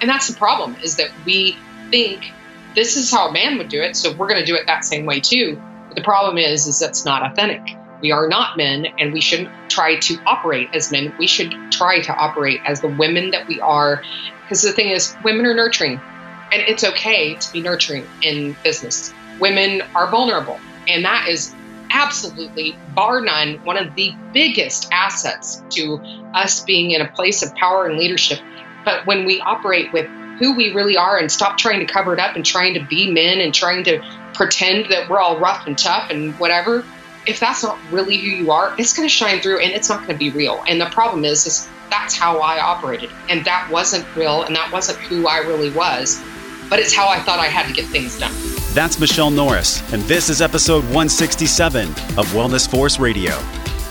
And that's the problem is that we think this is how a man would do it, so we're going to do it that same way too. But the problem is, is that's not authentic. We are not men, and we shouldn't try to operate as men. We should try to operate as the women that we are. Because the thing is, women are nurturing, and it's okay to be nurturing in business. Women are vulnerable, and that is absolutely, bar none, one of the biggest assets to us being in a place of power and leadership. But when we operate with who we really are and stop trying to cover it up and trying to be men and trying to pretend that we're all rough and tough and whatever, if that's not really who you are, it's going to shine through and it's not going to be real. And the problem is, is that's how I operated. And that wasn't real and that wasn't who I really was. But it's how I thought I had to get things done. That's Michelle Norris, and this is episode 167 of Wellness Force Radio.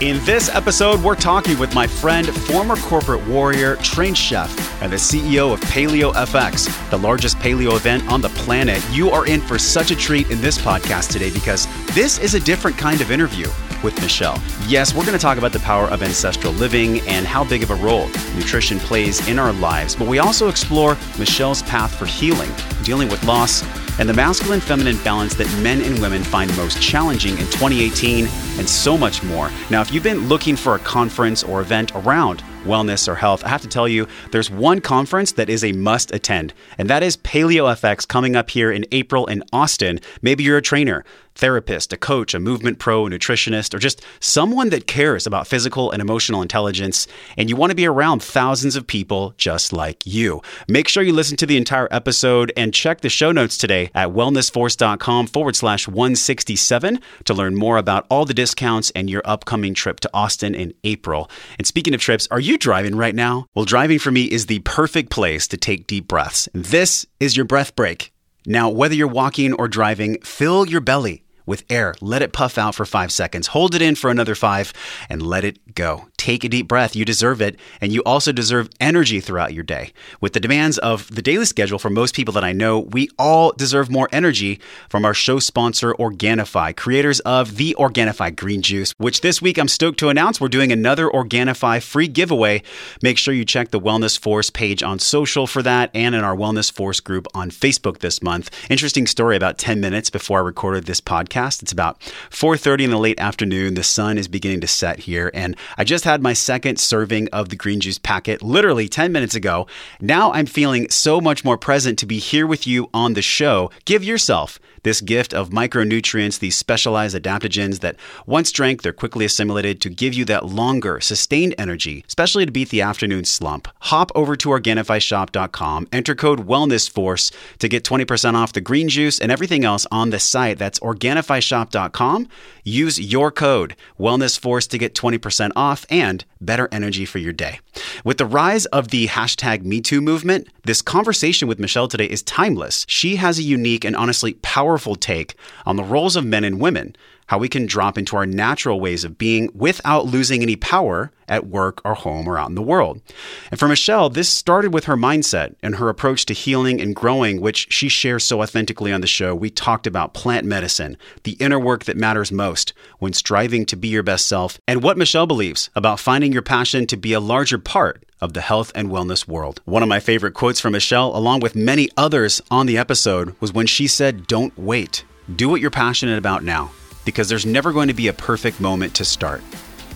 In this episode, we're talking with my friend, former corporate warrior, trained chef, and the CEO of Paleo FX, the largest paleo event on the planet. You are in for such a treat in this podcast today because this is a different kind of interview with Michelle. Yes, we're going to talk about the power of ancestral living and how big of a role nutrition plays in our lives, but we also explore Michelle's path for healing, dealing with loss, and the masculine feminine balance that men and women find most challenging in 2018, and so much more. Now, if you've been looking for a conference or event around wellness or health, I have to tell you, there's one conference that is a must attend, and that is Paleo FX coming up here in April in Austin. Maybe you're a trainer, therapist, a coach, a movement pro, a nutritionist, or just someone that cares about physical and emotional intelligence, and you want to be around thousands of people just like you. Make sure you listen to the entire episode and check the show notes today at wellnessforce.com forward slash 167 to learn more about all the discounts and your upcoming trip to Austin in April. And speaking of trips, are you driving right now? Well, driving for me is the perfect place to take deep breaths. This is your breath break. Now, whether you're walking or driving, fill your belly with air. Let it puff out for five seconds. Hold it in for another five and let it go. Take a deep breath. You deserve it. And you also deserve energy throughout your day. With the demands of the daily schedule for most people that I know, we all deserve more energy from our show sponsor, Organifi, creators of the Organifi Green Juice, which this week I'm stoked to announce we're doing another Organifi free giveaway. Make sure you check the Wellness Force page on social for that and in our Wellness Force group on Facebook this month. Interesting story about 10 minutes before I recorded this podcast. It's about 4:30 in the late afternoon. The sun is beginning to set here and I just had had my second serving of the green juice packet literally 10 minutes ago. Now I'm feeling so much more present to be here with you on the show. Give yourself this gift of micronutrients, these specialized adaptogens that once drank, they're quickly assimilated to give you that longer, sustained energy, especially to beat the afternoon slump. Hop over to OrganifiShop.com, enter code WellnessForce to get 20% off the green juice and everything else on the site. That's OrganifiShop.com. Use your code WellnessForce to get 20% off and better energy for your day. With the rise of the hashtag MeToo movement, this conversation with Michelle today is timeless. She has a unique and honestly powerful take on the roles of men and women how we can drop into our natural ways of being without losing any power at work or home or out in the world. And for Michelle, this started with her mindset and her approach to healing and growing, which she shares so authentically on the show. We talked about plant medicine, the inner work that matters most when striving to be your best self, and what Michelle believes about finding your passion to be a larger part of the health and wellness world. One of my favorite quotes from Michelle, along with many others on the episode, was when she said, Don't wait. Do what you're passionate about now because there's never going to be a perfect moment to start.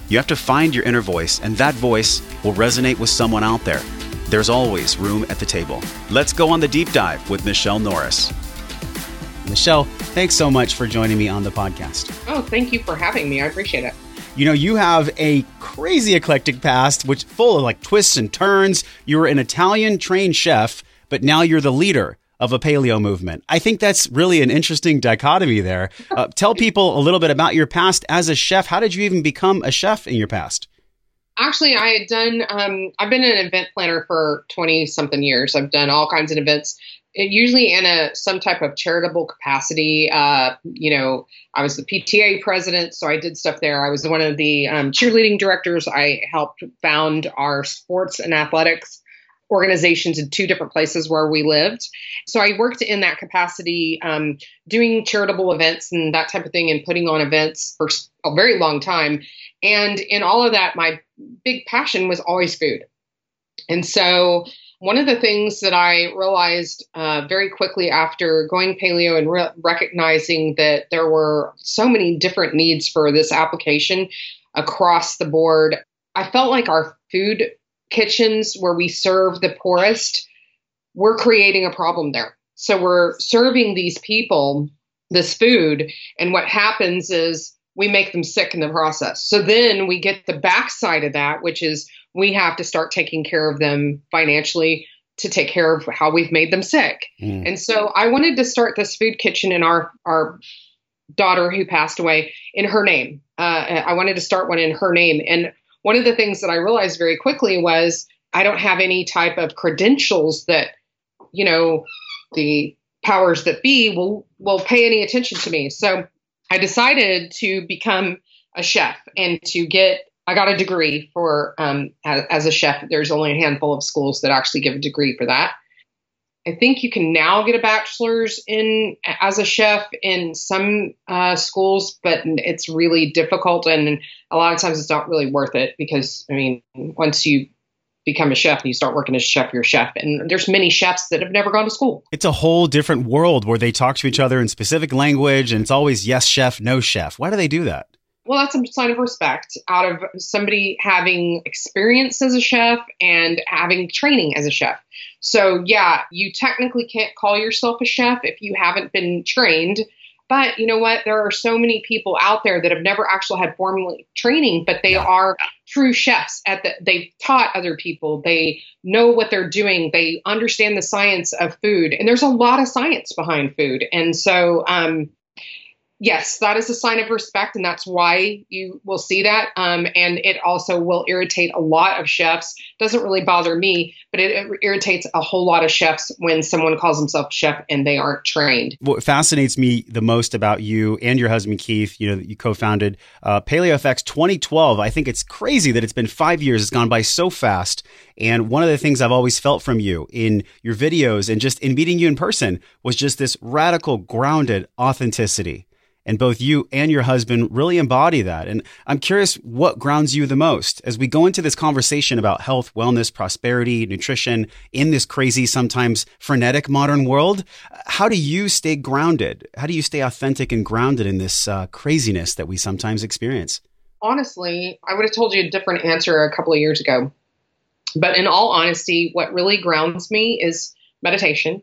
You have to find your inner voice, and that voice will resonate with someone out there. There's always room at the table. Let's go on the deep dive with Michelle Norris. Michelle, thanks so much for joining me on the podcast. Oh, thank you for having me. I appreciate it. You know, you have a crazy eclectic past, which full of like twists and turns. You were an Italian trained chef, but now you're the leader of a paleo movement. I think that's really an interesting dichotomy there. Uh, tell people a little bit about your past as a chef. How did you even become a chef in your past? Actually, I had done, um, I've been an event planner for 20 something years. I've done all kinds of events, usually in a some type of charitable capacity. Uh, you know, I was the PTA president, so I did stuff there. I was one of the um, cheerleading directors. I helped found our sports and athletics organizations in two different places where we lived. So I worked in that capacity, um, doing charitable events and that type of thing, and putting on events for a very long time. And in all of that, my big passion was always food. And so One of the things that I realized uh, very quickly after going paleo and re- recognizing that there were so many different needs for this application across the board, I felt like our food kitchens where we serve the poorest, we're creating a problem there. So we're serving these people this food, and what happens is we make them sick in the process. So then we get the backside of that, which is we have to start taking care of them financially to take care of how we've made them sick. Mm. And so I wanted to start this food kitchen in our our daughter who passed away in her name. Uh, I wanted to start one in her name. And one of the things that I realized very quickly was I don't have any type of credentials that, you know, the powers that be will will pay any attention to me. So I decided to become a chef and to get I got a degree for um, as, as, a chef. There's only a handful of schools that actually give a degree for that. I think you can now get a bachelor's in as a chef in some uh, schools, but it's really difficult, and a lot of times it's not really worth it because I mean, once you become a chef and you start working as a chef, you're a chef. And there's many chefs that have never gone to school. It's a whole different world where they talk to each other in specific language, and it's always yes chef, no chef. Why do they do that? Well, that's a sign of respect out of somebody having experience as a chef and having training as a chef. So, yeah, you technically can't call yourself a chef if you haven't been trained. But you know what? There are so many people out there that have never actually had formal training, but they yeah. are true chefs. At the, they've taught other people. They know what they're doing. They understand the science of food, and there's a lot of science behind food. And so, um, yes, that is a sign of respect, and that's why you will see that. Um, and it also will irritate a lot of chefs. Doesn't really bother me, but it, it, irritates a whole lot of chefs when someone calls himself chef and they aren't trained. What fascinates me the most about you and your husband Keith, you know, that you co-founded uh, PaleoFX 2012. I think it's crazy that it's been five years. It's gone by so fast. And one of the things I've always felt from you in your videos and just in meeting you in person was just this radical, grounded authenticity. And both you and your husband really embody that. And I'm curious what grounds you the most as we go into this conversation about health, wellness, prosperity, nutrition in this crazy, sometimes frenetic modern world. How do you stay grounded? How do you stay authentic and grounded in this uh, craziness that we sometimes experience? Honestly, I would have told you a different answer a couple of years ago. But in all honesty, what really grounds me is meditation.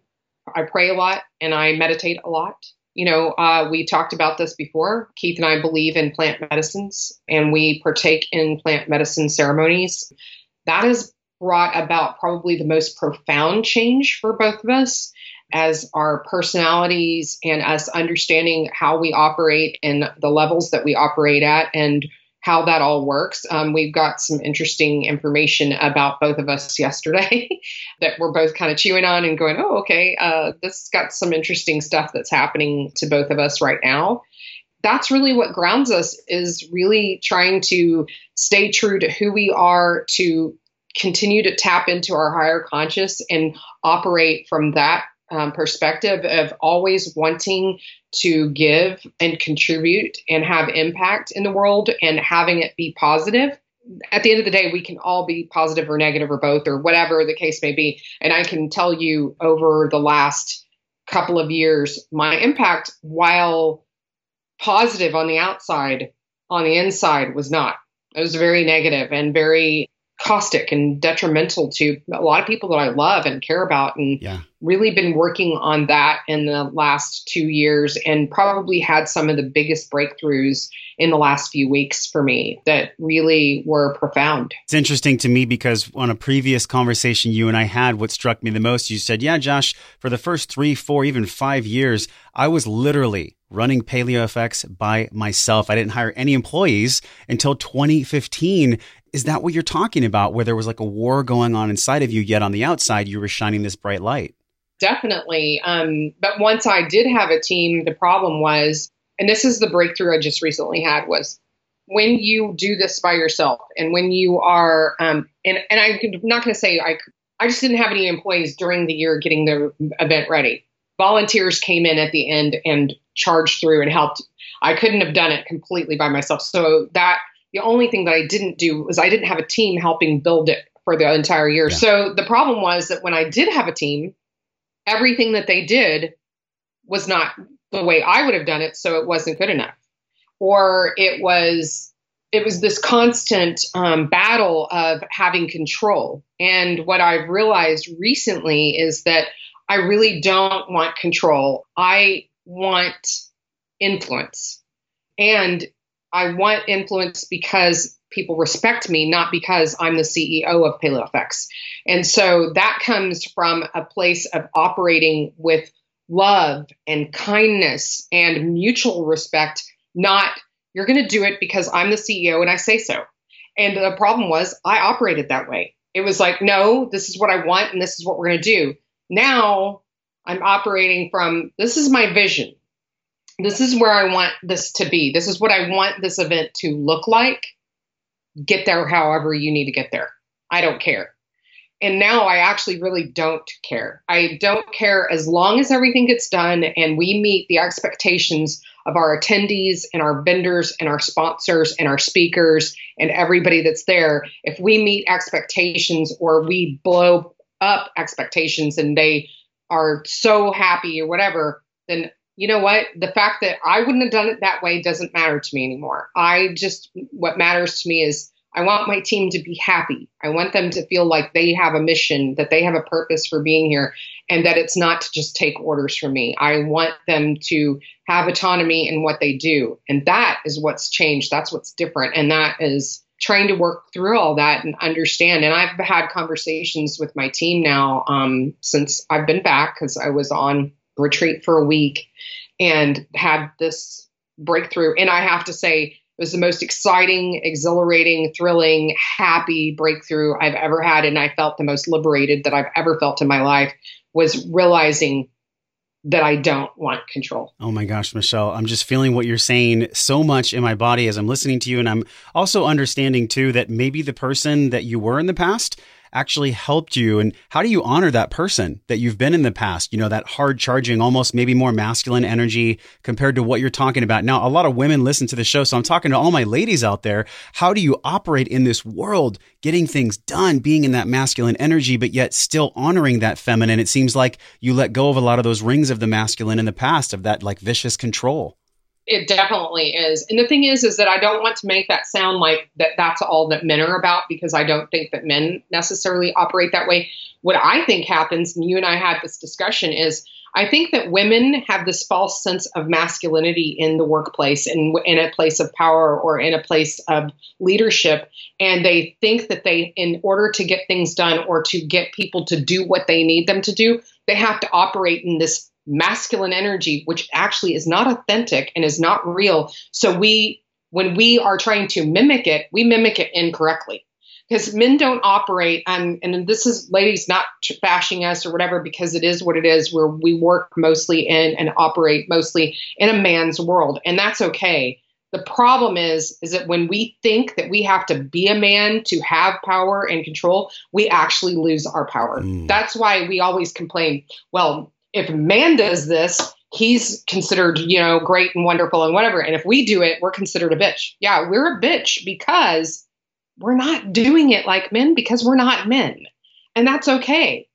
I pray a lot and I meditate a lot you know, uh, we talked about this before. Keith and I believe in plant medicines and we partake in plant medicine ceremonies. That has brought about probably the most profound change for both of us as our personalities and us understanding how we operate and the levels that we operate at and how that all works. Um, we've got some interesting information about both of us yesterday that we're both kind of chewing on and going, oh, okay, uh, this got some interesting stuff that's happening to both of us right now. That's really what grounds us is really trying to stay true to who we are, to continue to tap into our higher conscious and operate from that um, perspective of always wanting to give and contribute and have impact in the world and having it be positive. At the end of the day, we can all be positive or negative or both or whatever the case may be. And I can tell you over the last couple of years, my impact, while positive on the outside, on the inside was not. It was very negative and very caustic and detrimental to a lot of people that I love and care about and yeah. really been working on that in the last 2 years and probably had some of the biggest breakthroughs in the last few weeks for me that really were profound. It's interesting to me because on a previous conversation you and I had what struck me the most you said, "Yeah, Josh, for the first 3, 4, even 5 years, I was literally running PaleoFX by myself. I didn't hire any employees until 2015. Is that what you're talking about, where there was like a war going on inside of you, yet on the outside you were shining this bright light? Definitely. Um, but once I did have a team, the problem was, and this is the breakthrough I just recently had, was when you do this by yourself and when you are, um, and, and I'm not going to say I, I just didn't have any employees during the year getting the event ready. Volunteers came in at the end and charged through and helped. I couldn't have done it completely by myself. So that the only thing that I didn't do was I didn't have a team helping build it for the entire year. Yeah. So the problem was that when I did have a team, everything that they did was not the way I would have done it, so it wasn't good enough. Or it was it was this constant um, battle of having control. And what I've realized recently is that I really don't want control. I want influence. And I want influence because people respect me, not because I'm the CEO of PaleoFX. And so that comes from a place of operating with love and kindness and mutual respect, not you're going to do it because I'm the CEO and I say so. And the problem was I operated that way. It was like, no, this is what I want and this is what we're going to do. Now I'm operating from this is my vision. This is where I want this to be. This is what I want this event to look like. Get there however you need to get there. I don't care. And now I actually really don't care. I don't care as long as everything gets done and we meet the expectations of our attendees and our vendors and our sponsors and our speakers and everybody that's there. If we meet expectations or we blow up expectations and they are so happy or whatever, then you know what? The fact that I wouldn't have done it that way doesn't matter to me anymore. I just, what matters to me is I want my team to be happy. I want them to feel like they have a mission, that they have a purpose for being here, and that it's not to just take orders from me. I want them to have autonomy in what they do. And that is what's changed. That's what's different. And that is trying to work through all that and understand. And I've had conversations with my team now um, since I've been back because I was on retreat for a week and had this breakthrough. And I have to say, it was the most exciting, exhilarating, thrilling, happy breakthrough I've ever had. And I felt the most liberated that I've ever felt in my life was realizing that I don't want control. Oh my gosh, Michelle, I'm just feeling what you're saying so much in my body as I'm listening to you. And I'm also understanding too that maybe the person that you were in the past actually helped you? And how do you honor that person that you've been in the past? You know that hard charging almost maybe more masculine energy compared to what you're talking about now. A lot of women listen to the show so i'm talking to all my ladies out there. How do you operate in this world getting things done being in that masculine energy but yet still honoring that feminine? It seems like you let go of a lot of those rings of the masculine in the past of that like vicious control it definitely is. And the thing is, is that I don't want to make that sound like that that's all that men are about because I don't think that men necessarily operate that way. What I think happens, and you and I had this discussion, is I think that women have this false sense of masculinity in the workplace and in a place of power or in a place of leadership. And they think that they, in order to get things done or to get people to do what they need them to do, they have to operate in this masculine energy, which actually is not authentic and is not real. So we, when we are trying to mimic it, we mimic it incorrectly. Because men don't operate, and, and this is ladies not bashing us or whatever, because it is what it is, where we work mostly in and operate mostly in a man's world, and that's okay. The problem is, is that when we think that we have to be a man to have power and control, we actually lose our power. Mm. That's why we always complain. Well, if man does this, he's considered, you know, great and wonderful and whatever. And if we do it, we're considered a bitch. Yeah, we're a bitch because we're not doing it like men because we're not men. And that's okay.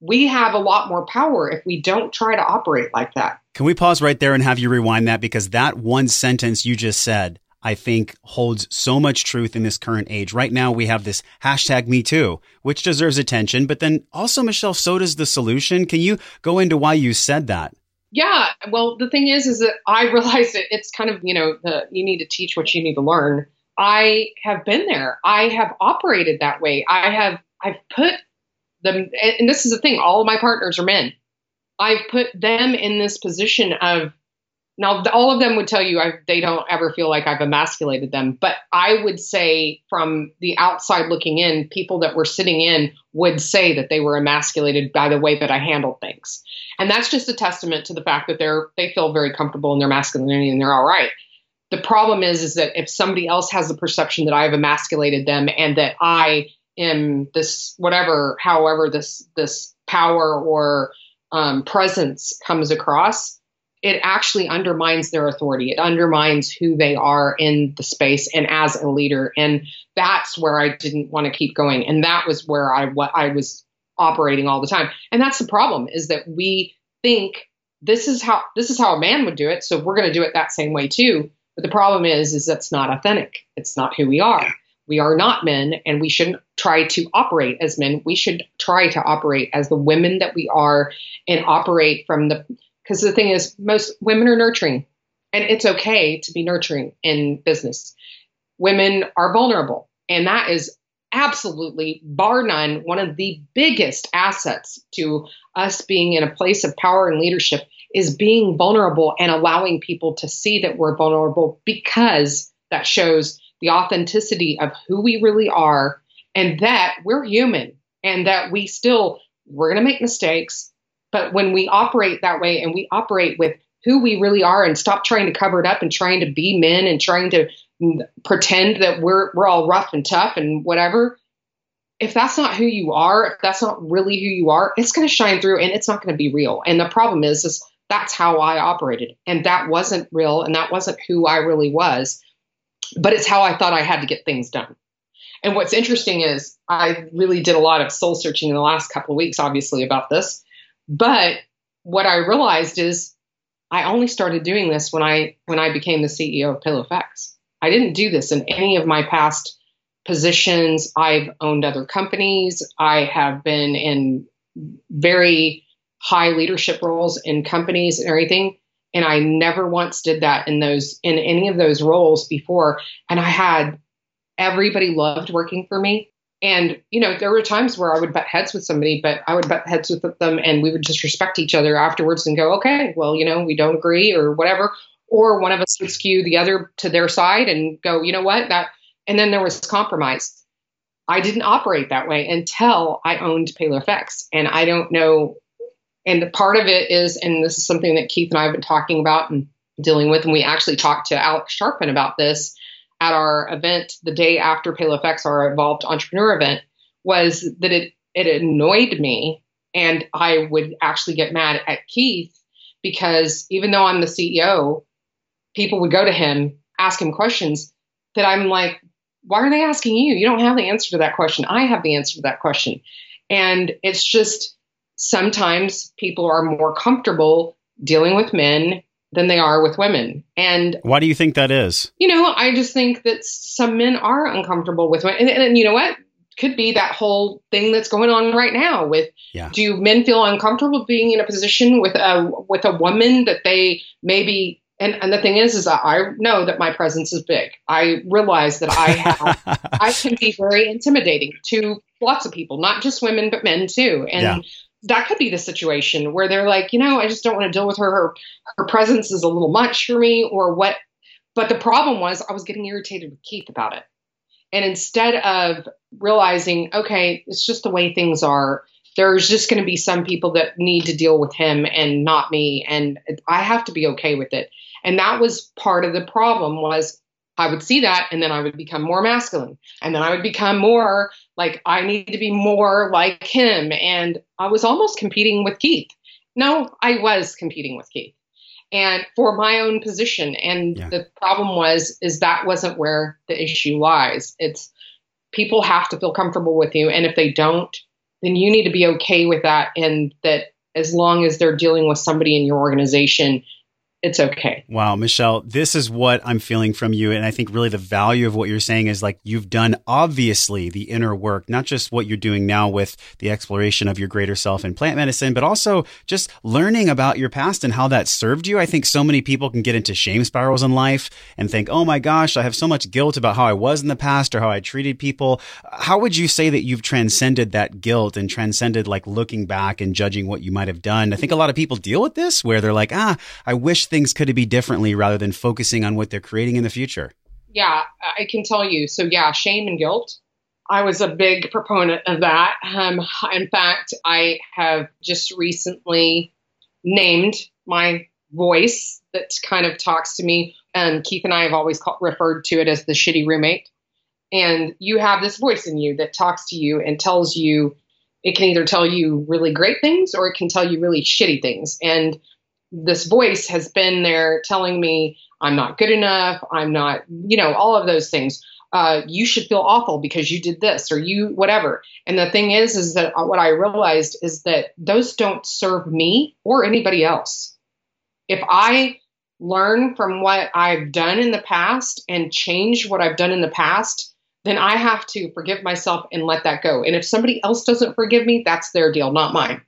We have a lot more power if we don't try to operate like that. Can we pause right there and have you rewind that? Because that one sentence you just said I think holds so much truth in this current age. Right now, we have this hashtag me too, which deserves attention, but then also, Michelle, so does the solution. Can you go into why you said that? Yeah, well, the thing is, is that I realized that it's kind of, you know, the, you need to teach what you need to learn. I have been there. I have operated that way. I have, I've put them, and this is the thing, all of my partners are men. I've put them in this position of now, all of them would tell you I, they don't ever feel like I've emasculated them. But I would say, from the outside looking in, people that were sitting in would say that they were emasculated by the way that I handled things. And that's just a testament to the fact that they're they feel very comfortable in their masculinity and they're all right. The problem is, is that if somebody else has the perception that I have emasculated them and that I am this whatever, however this this power or um, presence comes across, it actually undermines their authority. It undermines who they are in the space and as a leader. And that's where I didn't want to keep going. And that was where I what I was operating all the time. And that's the problem is that we think this is how this is how a man would do it, so we're going to do it that same way too. But the problem is is that's not authentic. It's not who we are. We are not men and we shouldn't try to operate as men. We should try to operate as the women that we are and operate from the because the thing is most women are nurturing and it's okay to be nurturing in business. Women are vulnerable and that is absolutely, bar none, one of the biggest assets to us being in a place of power and leadership is being vulnerable and allowing people to see that we're vulnerable because that shows the authenticity of who we really are and that we're human and that we still we're going to make mistakes but when we operate that way and we operate with who we really are and stop trying to cover it up and trying to be men and trying to pretend that we're we're all rough and tough and whatever if that's not who you are if that's not really who you are it's going to shine through and it's not going to be real. And the problem is is that's how i operated. And that wasn't real and that wasn't who i really was but it's how i thought i had to get things done. And what's interesting is i really did a lot of soul searching in the last couple of weeks obviously about this but what i realized is i only started doing this when i when i became the ceo of PaleoFX I didn't do this in any of my past positions. I've owned other companies. I have been in very high leadership roles in companies and everything. And I never once did that in those in any of those roles before. And I had everybody loved working for me. And you know, there were times where I would butt heads with somebody, but I would butt heads with them, and we would just respect each other afterwards and go, okay, well, you know, we don't agree or whatever or one of us would skew the other to their side and go, you know what, that, and then there was compromise. I didn't operate that way until I owned PaleoFX, and I don't know. And the part of it is, and this is something that Keith and I have been talking about and dealing with, and we actually talked to Alex Charfen about this at our event the day after PaleoFX, our Evolved Entrepreneur event, was that it it annoyed me, and I would actually get mad at Keith because even though I'm the CEO, people would go to him, ask him questions that I'm like, why are they asking you? You don't have the answer to that question. I have the answer to that question. And it's just sometimes people are more comfortable dealing with men than they are with women. And why do you think that is? You know, I just think that some men are uncomfortable with women. And, and, and you know what? Could be that whole thing that's going on right now with yeah. do men feel uncomfortable being in a position with a with a woman that they maybe and, and the thing is, is that I know that my presence is big. I realize that I have, I can be very intimidating to lots of people, not just women, but men too. And yeah. That could be the situation where they're like, you know, I just don't want to deal with her. Her, her presence is a little much for me or what. But the problem was I was getting irritated with Keith about it. And instead of realizing, okay, it's just the way things are, there's just going to be some people that need to deal with him and not me. And I have to be okay with it. And that was part of the problem was I would see that and then I would become more masculine. And then I would become more like I need to be more like him. And I was almost competing with Keith. No, I was competing with Keith. And for my own position. And yeah. the problem was is that wasn't where the issue lies. It's people have to feel comfortable with you. And if they don't, then you need to be okay with that and that as long as they're dealing with somebody in your organization it's okay. Wow, Michelle, this is what I'm feeling from you. And I think really the value of what you're saying is like you've done obviously the inner work, not just what you're doing now with the exploration of your greater self in plant medicine, but also just learning about your past and how that served you. I think so many people can get into shame spirals in life and think, oh my gosh, I have so much guilt about how I was in the past or how I treated people. How would you say that you've transcended that guilt and transcended like looking back and judging what you might have done? I think a lot of people deal with this where they're like, ah, I wish things could it be differently rather than focusing on what they're creating in the future? Yeah, I can tell you. So, yeah, shame and guilt. I was a big proponent of that. Um, in fact, I have just recently named my voice that kind of talks to me. And Keith and I have always called, referred to it as the shitty roommate. And you have this voice in you that talks to you and tells you, it can either tell you really great things or it can tell you really shitty things. And this voice has been there telling me I'm not good enough, I'm not, you know, all of those things. Uh, you should feel awful because you did this or you whatever. And the thing is, is that what I realized is that those don't serve me or anybody else. If I learn from what I've done in the past and change what I've done in the past, then I have to forgive myself and let that go. And if somebody else doesn't forgive me, that's their deal, not mine.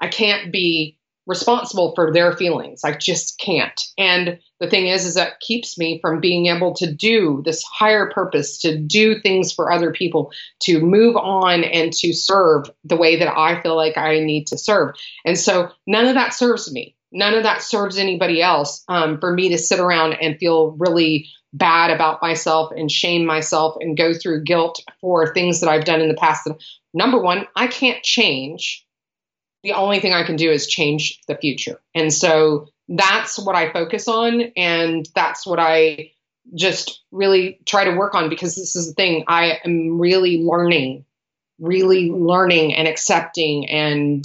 I can't be responsible for their feelings. I just can't. And the thing is, is that keeps me from being able to do this higher purpose, to do things for other people, to move on and to serve the way that I feel like I need to serve. And so none of that serves me. None of that serves anybody else um, for me to sit around and feel really bad about myself and shame myself and go through guilt for things that I've done in the past. Number one, I can't change the only thing I can do is change the future. And so that's what I focus on. And that's what I just really try to work on because this is the thing I am really learning, really learning and accepting and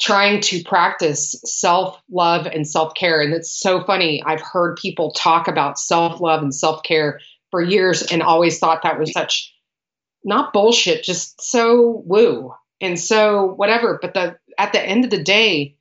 trying to practice self love and self care. And it's so funny. I've heard people talk about self love and self care for years and always thought that was such not bullshit, just so woo. And so whatever, but the at the end of the day,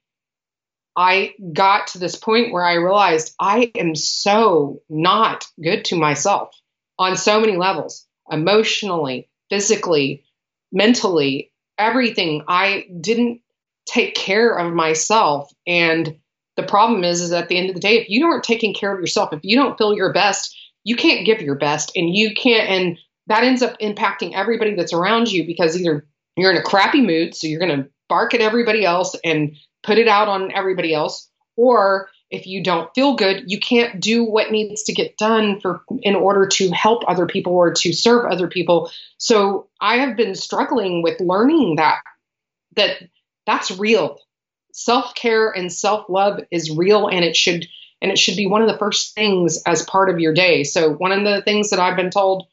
I got to this point where I realized I am so not good to myself on so many levels emotionally, physically, mentally, everything. I didn't take care of myself. And the problem is, is at the end of the day, if you aren't taking care of yourself, if you don't feel your best, you can't give your best and you can't, and that ends up impacting everybody that's around you because either you're in a crappy mood, so you're going to bark at everybody else and put it out on everybody else, or if you don't feel good, you can't do what needs to get done for in order to help other people or to serve other people. So I have been struggling with learning that that that's real. Self-care and self-love is real and it should and it should be one of the first things as part of your day. So one of the things that I've been told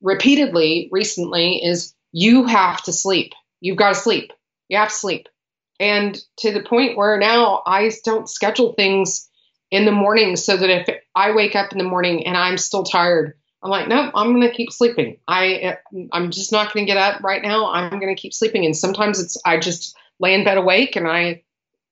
repeatedly recently is you have to sleep. You've got to sleep. You have sleep. And to the point where now I don't schedule things in the morning so that if I wake up in the morning and I'm still tired, I'm like, no, I'm going to keep sleeping. I I'm just not going to get up right now. I'm going to keep sleeping. And sometimes it's I just lay in bed awake and I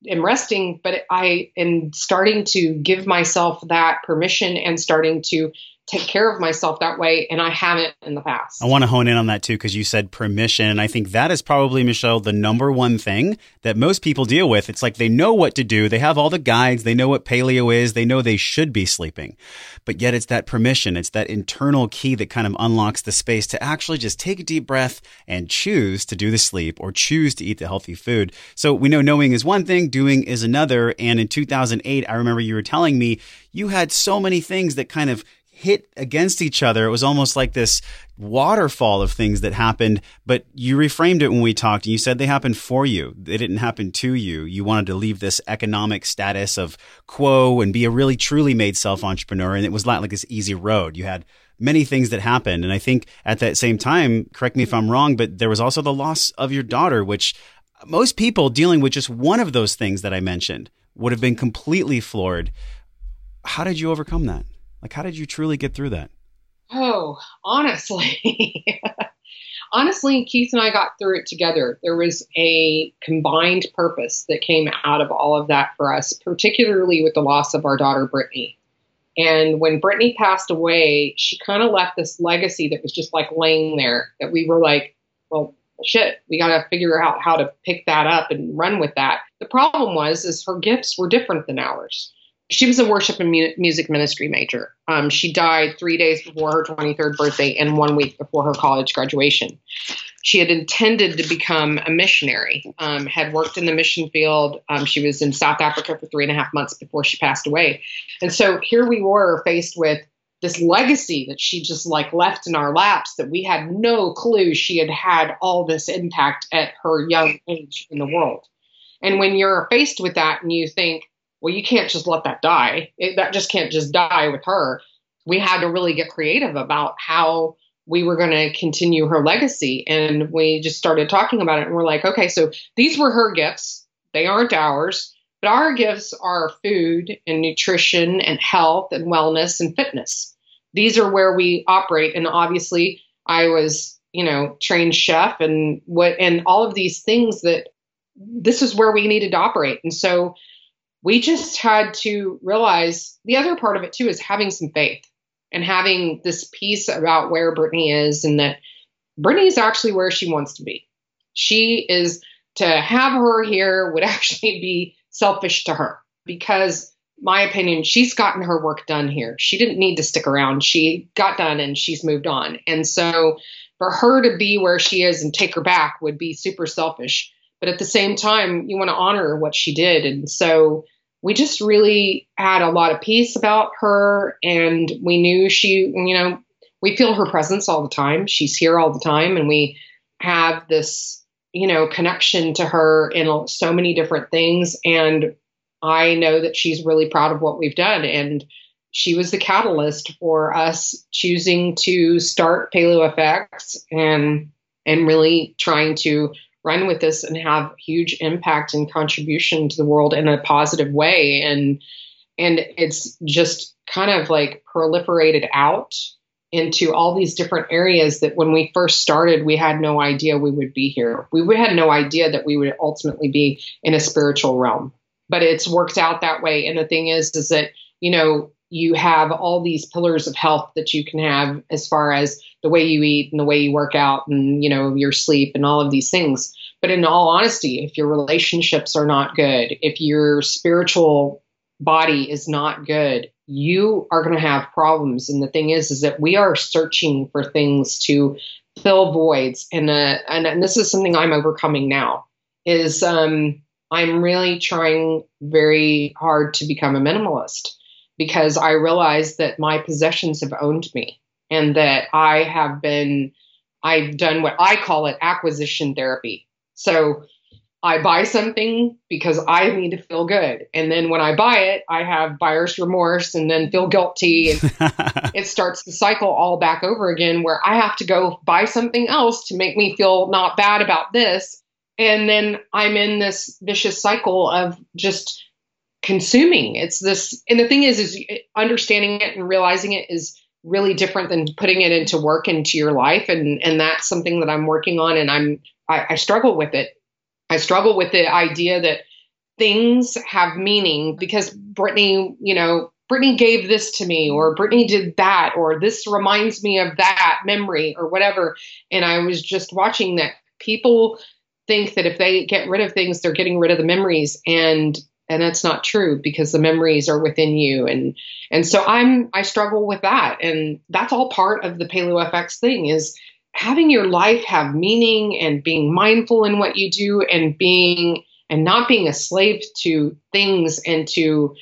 am resting, but I am starting to give myself that permission and starting to take care of myself that way and I haven't in the past. I want to hone in on that too because you said permission and I think that is probably Michelle the number one thing that most people deal with. It's like they know what to do, they have all the guides, they know what paleo is, they know they should be sleeping. But yet it's that permission, it's that internal key that kind of unlocks the space to actually just take a deep breath and choose to do the sleep or choose to eat the healthy food. So we know knowing is one thing, doing is another and in 2008 I remember you were telling me you had so many things that kind of hit against each other. It was almost like this waterfall of things that happened, but you reframed it when we talked and you said they happened for you. They didn't happen to you. You wanted to leave this economic status of quo and be a really truly made self entrepreneur. And it was not like this easy road. You had many things that happened. And I think at that same time, correct me if I'm wrong, but there was also the loss of your daughter, which most people dealing with just one of those things that I mentioned would have been completely floored. How did you overcome that? Like, how did you truly get through that? Oh, honestly. honestly, Keith and I got through it together. There was a combined purpose that came out of all of that for us, particularly with the loss of our daughter, Brittany. And when Brittany passed away, she kind of left this legacy that was just like laying there that we were like, well, shit, we got to figure out how to pick that up and run with that. The problem was, is her gifts were different than ours she was a worship and music ministry major. Um, she died three days before her 23rd birthday and one week before her college graduation. She had intended to become a missionary, um, had worked in the mission field. Um, she was in South Africa for three and a half months before she passed away. And so here we were faced with this legacy that she just like left in our laps that we had no clue she had had all this impact at her young age in the world. And when you're faced with that and you think, well, you can't just let that die. It, that just can't just die with her. We had to really get creative about how we were going to continue her legacy. And we just started talking about it. And we're like, okay, so these were her gifts. They aren't ours. But our gifts are food and nutrition and health and wellness and fitness. These are where we operate. And obviously, I was, you know, trained chef and what, and all of these things that this is where we needed to operate. And so we just had to realize the other part of it too is having some faith and having this peace about where Brittany is and that Brittany is actually where she wants to be. She is to have her here would actually be selfish to her because my opinion she's gotten her work done here. She didn't need to stick around. She got done and she's moved on. And so for her to be where she is and take her back would be super selfish. But at the same time you want to honor what she did. And so we just really had a lot of peace about her and we knew she you know we feel her presence all the time. She's here all the time and we have this you know connection to her in so many different things and i know that she's really proud of what we've done and she was the catalyst for us choosing to start paleo fx and and really trying to run with this and have huge impact and contribution to the world in a positive way. And and it's just kind of like proliferated out into all these different areas that when we first started we had no idea we would be here. We had no idea that we would ultimately be in a spiritual realm. But it's worked out that way. And the thing is is that you know you have all these pillars of health that you can have as far as the way you eat and the way you work out and you know your sleep and all of these things. But in all honesty if your relationships are not good if your spiritual body is not good you are going to have problems. And the thing is is that we are searching for things to fill voids. And uh, and, and this is something i'm overcoming now is um i'm really trying very hard to become a minimalist because I realized that my possessions have owned me and that I have been, I've done what I call it acquisition therapy. So I buy something because I need to feel good. And then when I buy it, I have buyer's remorse and then feel guilty. And it starts the cycle all back over again where I have to go buy something else to make me feel not bad about this. And then I'm in this vicious cycle of just consuming. It's this, and the thing is, is understanding it and realizing it is really different than putting it into work into your life, and and that's something that I'm working on, and I'm I, I struggle with it. I struggle with the idea that things have meaning because Brittany, you know, Brittany gave this to me, or Brittany did that, or this reminds me of that memory, or whatever. And I was just watching that people think that if they get rid of things, they're getting rid of the memories. And and that's not true because the memories are within you. And and so i'm i struggle with that. And that's all part of the paleo fx thing is having your life have meaning and being mindful in what you do and being and not being a slave to things and to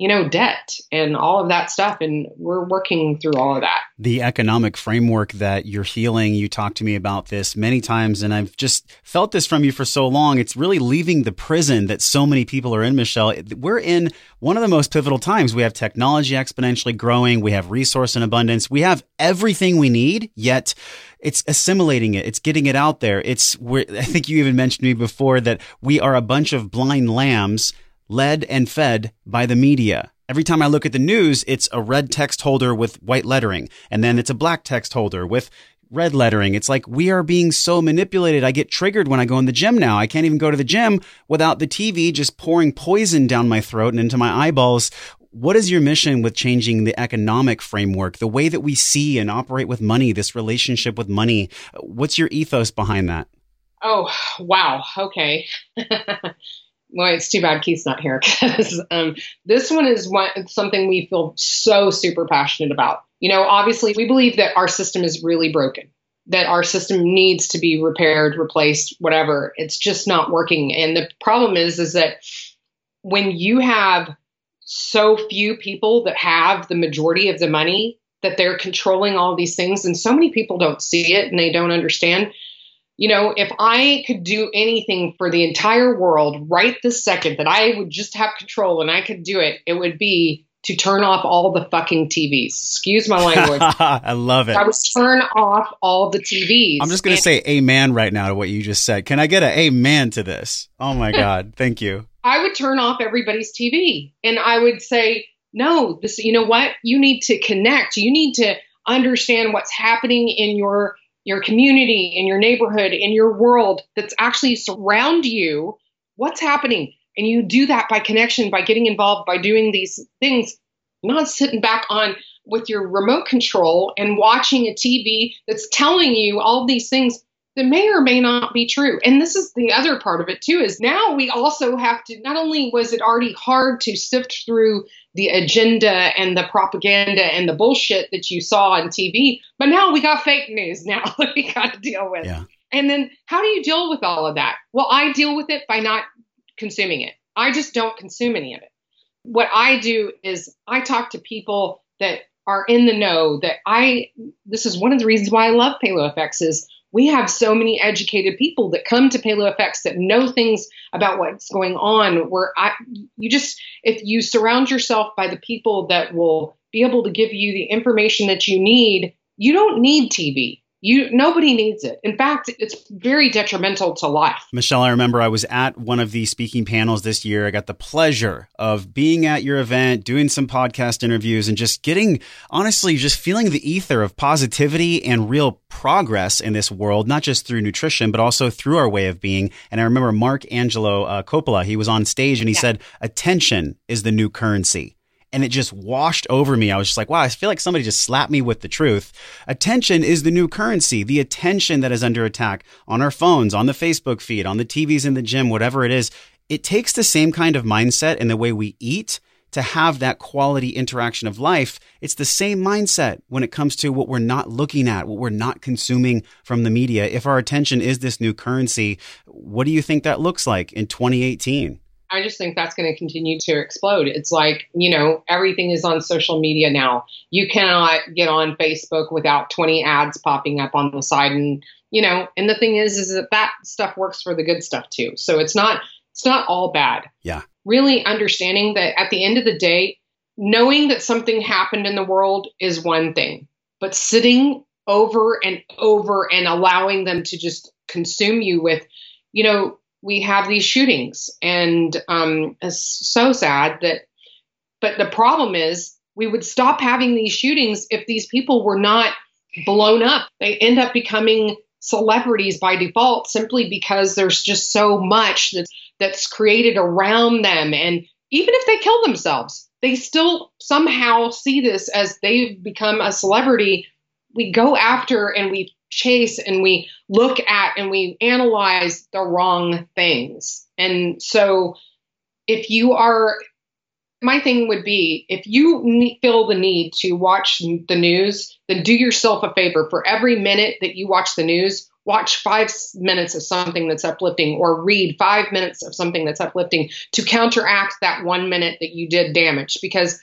you know, debt and all of that stuff. And we're working through all of that. The economic framework that you're healing, you talked to me about this many times, and I've just felt this from you for so long. It's really leaving the prison that so many people are in, Michelle. We're in one of the most pivotal times. We have technology exponentially growing, we have resource and abundance, we have everything we need, yet it's assimilating it. It's getting it out there. It's I think you even mentioned to me before that we are a bunch of blind lambs led and fed by the media. Every time I look at the news, it's a red text holder with white lettering, and then it's a black text holder with red lettering. It's like we are being so manipulated. I get triggered when I go in the gym now. I can't even go to the gym without the TV just pouring poison down my throat and into my eyeballs. What is your mission with changing the economic framework, the way that we see and operate with money, this relationship with money? What's your ethos behind that? Oh, wow. Okay. well, it's too bad Keith's not here because um, this one is one, something we feel so super passionate about. You know, obviously, we believe that our system is really broken, that our system needs to be repaired, replaced, whatever. It's just not working. And the problem is, is that when you have so few people that have the majority of the money, that they're controlling all these things, and so many people don't see it and they don't understand you know, if I could do anything for the entire world right this second that I would just have control and I could do it, it would be to turn off all the fucking TVs. Excuse my language. I love it. I would turn off all the TVs. I'm just going to say amen right now to what you just said. Can I get an amen to this? Oh my God. Thank you. I would turn off everybody's TV and I would say, no, this, you know what? You need to connect. You need to understand what's happening in your your community, in your neighborhood, in your world that's actually surround you. What's happening? And you do that by connection, by getting involved, by doing these things, not sitting back on with your remote control and watching a TV that's telling you all these things that may or may not be true. And this is the other part of it too is now we also have to not only was it already hard to sift through the agenda and the propaganda and the bullshit that you saw on TV, but now we got fake news now that we got to deal with. Yeah. And then how do you deal with all of that? Well, I deal with it by not consuming it. I just don't consume any of it. What I do is I talk to people that are in the know that I this is one of the reasons why I love Paleo FX is we have so many educated people that come to Paleo FX that know things about what's going on. Where I, you just, if you surround yourself by the people that will be able to give you the information that you need, you don't need TV. You nobody needs it. In fact, it's very detrimental to life. Michelle, I remember I was at one of the speaking panels this year. I got the pleasure of being at your event, doing some podcast interviews and just getting honestly just feeling the ether of positivity and real progress in this world, not just through nutrition, but also through our way of being. And I remember Marc Angelo uh, Coppola, he was on stage and he yeah. said, attention is the new currency and it just washed over me. I was just like, wow, I feel like somebody just slapped me with the truth. Attention is the new currency. The attention that is under attack on our phones, on the Facebook feed, on the TVs in the gym, whatever it is. It takes the same kind of mindset in the way we eat to have that quality interaction of life. It's the same mindset when it comes to what we're not looking at, what we're not consuming from the media. If our attention is this new currency, what do you think that looks like in 2018? I just think that's going to continue to explode. It's like, you know, everything is on social media now. You cannot get on Facebook without 20 ads popping up on the side and, you know, and the thing is is that that stuff works for the good stuff too. So it's not it's not all bad. Yeah. Really understanding that at the end of the day, knowing that something happened in the world is one thing, but sitting over and over and allowing them to just consume you with, you know, we have these shootings, and um, it's so sad that. But the problem is, we would stop having these shootings if these people were not blown up. They end up becoming celebrities by default simply because there's just so much that's that's created around them and even if they kill themselves they still somehow see this as they've become a celebrity we go after and we chase and we look at and we analyze the wrong things. And so if you are my thing would be if you feel the need to watch the news, then do yourself a favor. For every minute that you watch the news, watch five minutes of something that's uplifting or read five minutes of something that's uplifting to counteract that one minute that you did damage because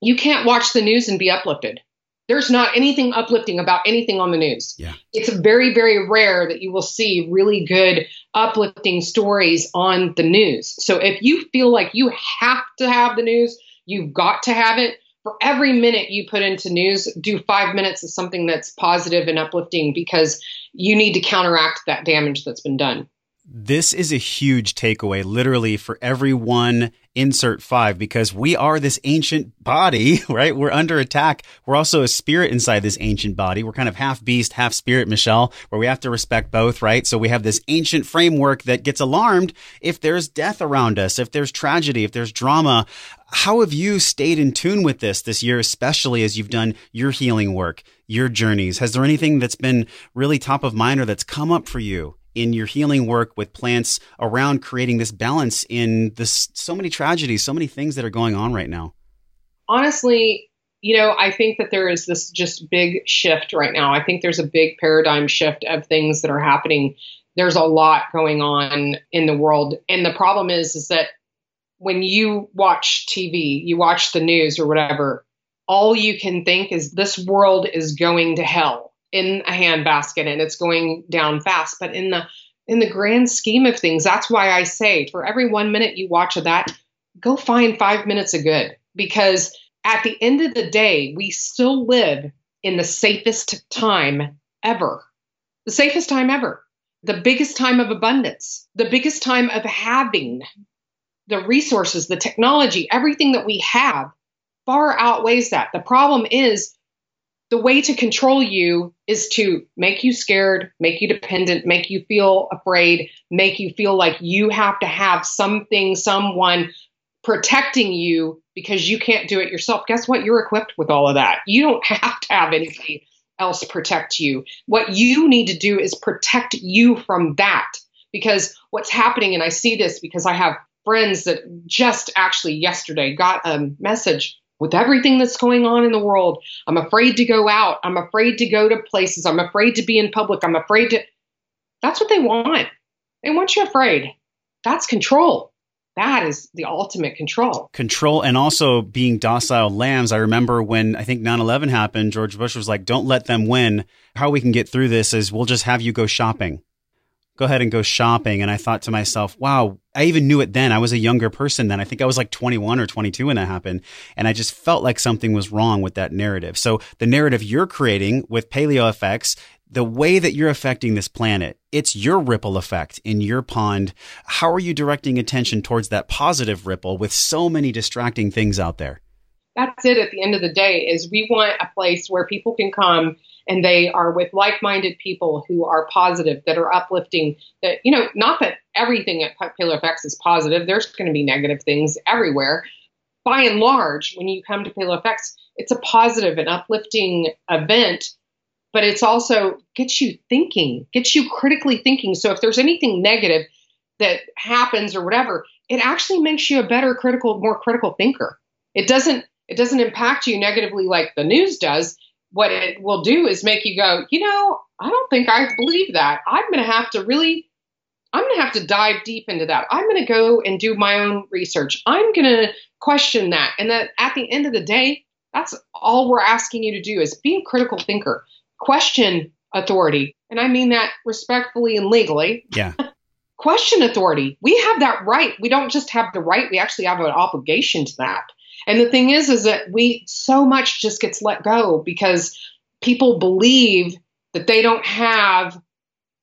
you can't watch the news and be uplifted. There's not anything uplifting about anything on the news. Yeah. It's very, very rare that you will see really good uplifting stories on the news. So if you feel like you have to have the news, you've got to have it. For every minute you put into news, do five minutes of something that's positive and uplifting because you need to counteract that damage that's been done. This is a huge takeaway, literally, for everyone insert five, because we are this ancient body, right? We're under attack. We're also a spirit inside this ancient body. We're kind of half beast, half spirit, Michelle, where we have to respect both, right? So we have this ancient framework that gets alarmed if there's death around us, if there's tragedy, if there's drama. How have you stayed in tune with this this year, especially as you've done your healing work, your journeys? Has there anything that's been really top of mind or that's come up for you in your healing work with plants around creating this balance in this so many tragedies, so many things that are going on right now? Honestly, you know, I think that there is this just big shift right now. I think there's a big paradigm shift of things that are happening. There's a lot going on in the world. And the problem is is that when you watch TV, you watch the news or whatever, all you can think is this world is going to hell in a handbasket and it's going down fast. But in the in the grand scheme of things, that's why I say for every one minute you watch of that, go find five minutes of good. Because at the end of the day, we still live in the safest time ever. The safest time ever. The biggest time of abundance. The biggest time of having. the resources, the technology, everything that we have far outweighs that. The problem is the way to control you is to make you scared, make you dependent, make you feel afraid, make you feel like you have to have something, someone protecting you because you can't do it yourself. Guess what? You're equipped with all of that. You don't have to have anybody else protect you. What you need to do is protect you from that because what's happening, and I see this because I have friends that just actually yesterday got a message with everything that's going on in the world. I'm afraid to go out. I'm afraid to go to places. I'm afraid to be in public. I'm afraid to. That's what they want. They want you afraid. That's control. That is the ultimate control. Control and also being docile lambs. I remember when I think 9 11 happened, George Bush was like, don't let them win. How we can get through this is we'll just have you go shopping go ahead and go shopping. And I thought to myself, wow, I even knew it then. I was a younger person then. I think I was like 21 or 22 when that happened. And I just felt like something was wrong with that narrative. So the narrative you're creating with Paleo FX, the way that you're affecting this planet, it's your ripple effect in your pond. How are you directing attention towards that positive ripple with so many distracting things out there? That's it at the end of the day is we want a place where people can come and they are with like-minded people who are positive, that are uplifting. That you know, not that everything at Paleo FX is positive. There's going to be negative things everywhere. By and large, when you come to Paleo FX, it's a positive and uplifting event, but it's also gets you thinking, gets you critically thinking. So if there's anything negative that happens or whatever, it actually makes you a better critical, more critical thinker. It doesn't it doesn't impact you negatively like the news does what it will do is make you go, you know, I don't think I believe that. I'm going to have to really, I'm going to have to dive deep into that. I'm going to go and do my own research. I'm going to question that. And that at the end of the day, that's all we're asking you to do is be a critical thinker, question authority. And I mean that respectfully and legally. Yeah. question authority. We have that right. We don't just have the right, we actually have an obligation to that. And the thing is, is that we so much just gets let go because people believe that they don't have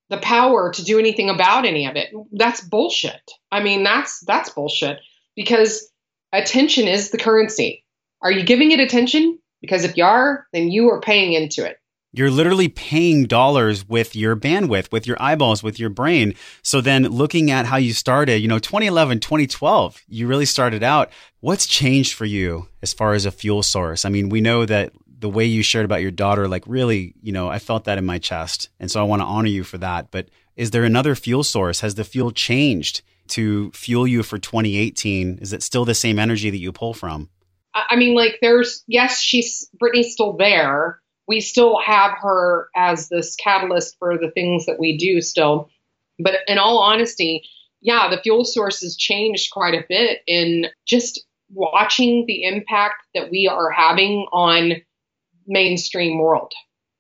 the power to do anything about any of it. That's bullshit. I mean, that's that's bullshit because attention is the currency. Are you giving it attention? Because if you are, then you are paying into it. You're literally paying dollars with your bandwidth, with your eyeballs, with your brain. So then looking at how you started, you know, 2011, 2012, you really started out. What's changed for you as far as a fuel source? I mean, we know that the way you shared about your daughter, like really, you know, I felt that in my chest. And so I want to honor you for that. But is there another fuel source? Has the fuel changed to fuel you for 2018? Is it still the same energy that you pull from? I mean, like there's, yes, she's, Brittany's still there we still have her as this catalyst for the things that we do still. But in all honesty, yeah, the fuel source has changed quite a bit in just watching the impact that we are having on mainstream world.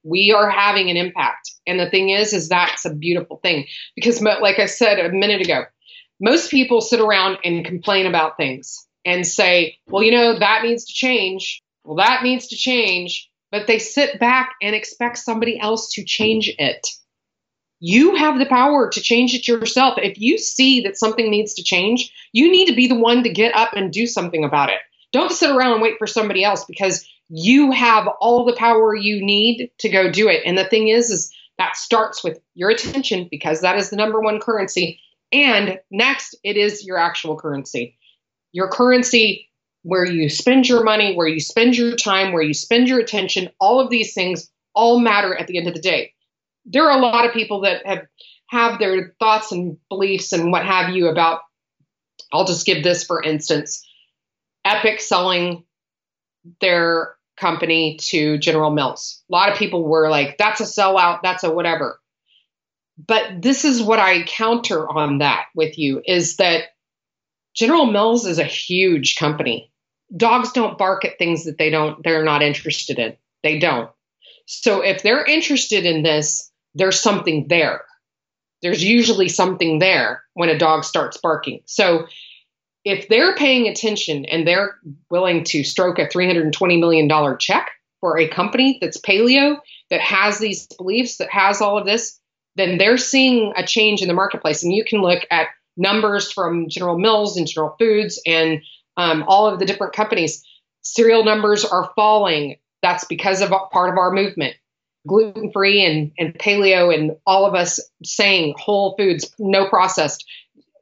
We are having an impact. And the thing is, is that's a beautiful thing because like I said a minute ago, most people sit around and complain about things and say, well, you know, that needs to change. Well, that needs to change but they sit back and expect somebody else to change it. You have the power to change it yourself. If you see that something needs to change, you need to be the one to get up and do something about it. Don't sit around and wait for somebody else because you have all the power you need to go do it. And the thing is, is that starts with your attention because that is the number one currency. And next, it is your actual currency. Your currency where you spend your money, where you spend your time, where you spend your attention, all of these things all matter at the end of the day. There are a lot of people that have have their thoughts and beliefs and what have you about I'll just give this for instance, Epic selling their company to General Mills. A lot of people were like that's a sellout, that's a whatever. But this is what I counter on that with you is that General Mills is a huge company dogs don't bark at things that they don't they're not interested in. They don't. So if they're interested in this, there's something there. There's usually something there when a dog starts barking. So if they're paying attention and they're willing to stroke a $320 million check for a company that's paleo, that has these beliefs, that has all of this, then they're seeing a change in the marketplace. And you can look at numbers from General Mills and General Foods and um, all of the different companies. Cereal numbers are falling. That's because of part of our movement. Gluten free and, and paleo, and all of us saying whole foods, no processed,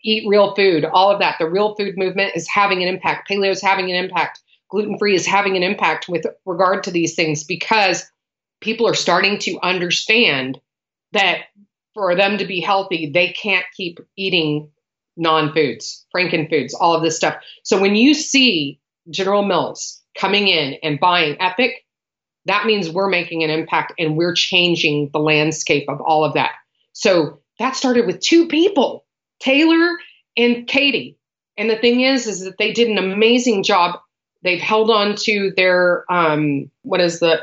eat real food, all of that. The real food movement is having an impact. Paleo is having an impact. Gluten free is having an impact with regard to these things because people are starting to understand that for them to be healthy, they can't keep eating non foods, Franken foods, all of this stuff. So when you see General Mills coming in and buying Epic, that means we're making an impact and we're changing the landscape of all of that. So that started with two people, Taylor and Katie. And the thing is, is that they did an amazing job. They've held on to their um, what is the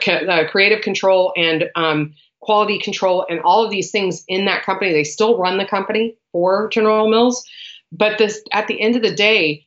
creative control and um, quality control and all of these things in that company. They still run the company for General Mills, but this at the end of the day,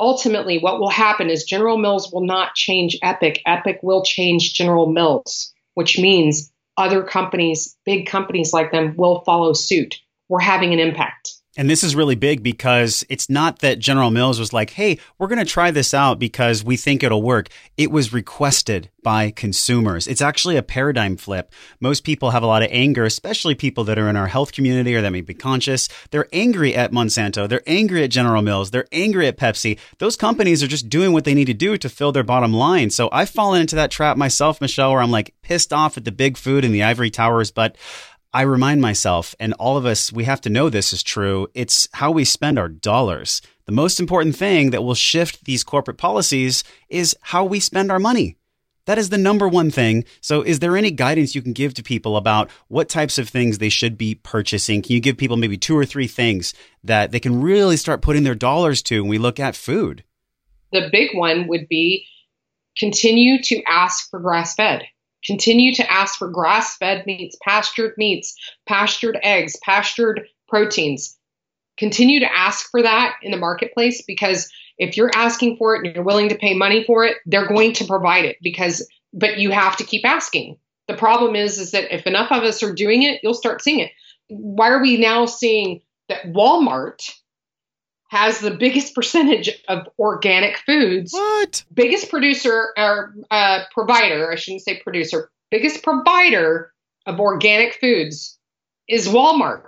ultimately what will happen is General Mills will not change Epic. Epic will change General Mills, which means other companies, big companies like them will follow suit. We're having an impact. And this is really big because it's not that General Mills was like, hey, we're going to try this out because we think it'll work. It was requested by consumers. It's actually a paradigm flip. Most people have a lot of anger, especially people that are in our health community or that may be conscious. They're angry at Monsanto. They're angry at General Mills. They're angry at Pepsi. Those companies are just doing what they need to do to fill their bottom line. So I've fallen into that trap myself, Michelle, where I'm like pissed off at the big food and the ivory towers, but I remind myself, and all of us, we have to know this is true. It's how we spend our dollars. The most important thing that will shift these corporate policies is how we spend our money. That is the number one thing. So, is there any guidance you can give to people about what types of things they should be purchasing? Can you give people maybe two or three things that they can really start putting their dollars to when we look at food? The big one would be continue to ask for grass fed. Continue to ask for grass fed meats, pastured meats, pastured eggs, pastured proteins. Continue to ask for that in the marketplace because if you're asking for it and you're willing to pay money for it, they're going to provide it because but you have to keep asking. The problem is is that if enough of us are doing it, you'll start seeing it. Why are we now seeing that Walmart has the biggest percentage of organic foods. What? Biggest producer or uh, provider, I shouldn't say producer, biggest provider of organic foods is Walmart.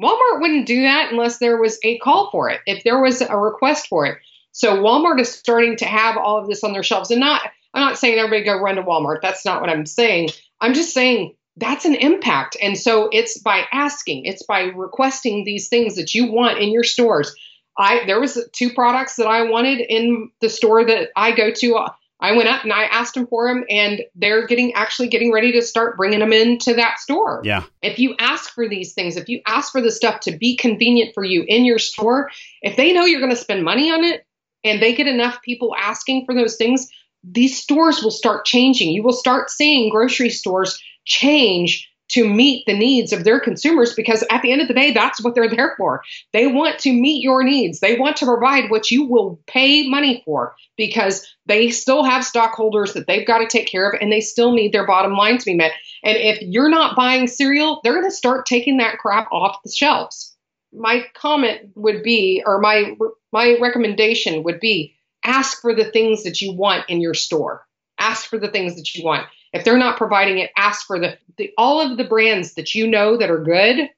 Walmart wouldn't do that unless there was a call for it, if there was a request for it. So Walmart is starting to have all of this on their shelves and not I'm not saying everybody go run to Walmart. That's not what I'm saying. I'm just saying that's an impact. And so it's by asking, it's by requesting these things that you want in your stores. I there was two products that I wanted in the store that I go to. I went up and I asked them for them, and they're getting actually getting ready to start bringing them into that store. Yeah. If you ask for these things, if you ask for the stuff to be convenient for you in your store, if they know you're going to spend money on it, and they get enough people asking for those things, these stores will start changing. You will start seeing grocery stores change to meet the needs of their consumers because at the end of the day, that's what they're there for. They want to meet your needs. They want to provide what you will pay money for because they still have stockholders that they've got to take care of and they still need their bottom line to be met. And if you're not buying cereal, they're going to start taking that crap off the shelves. My comment would be, or my my recommendation would be, ask for the things that you want in your store. Ask for the things that you want. If they're not providing it, ask for the, the all of the brands that you know that are good.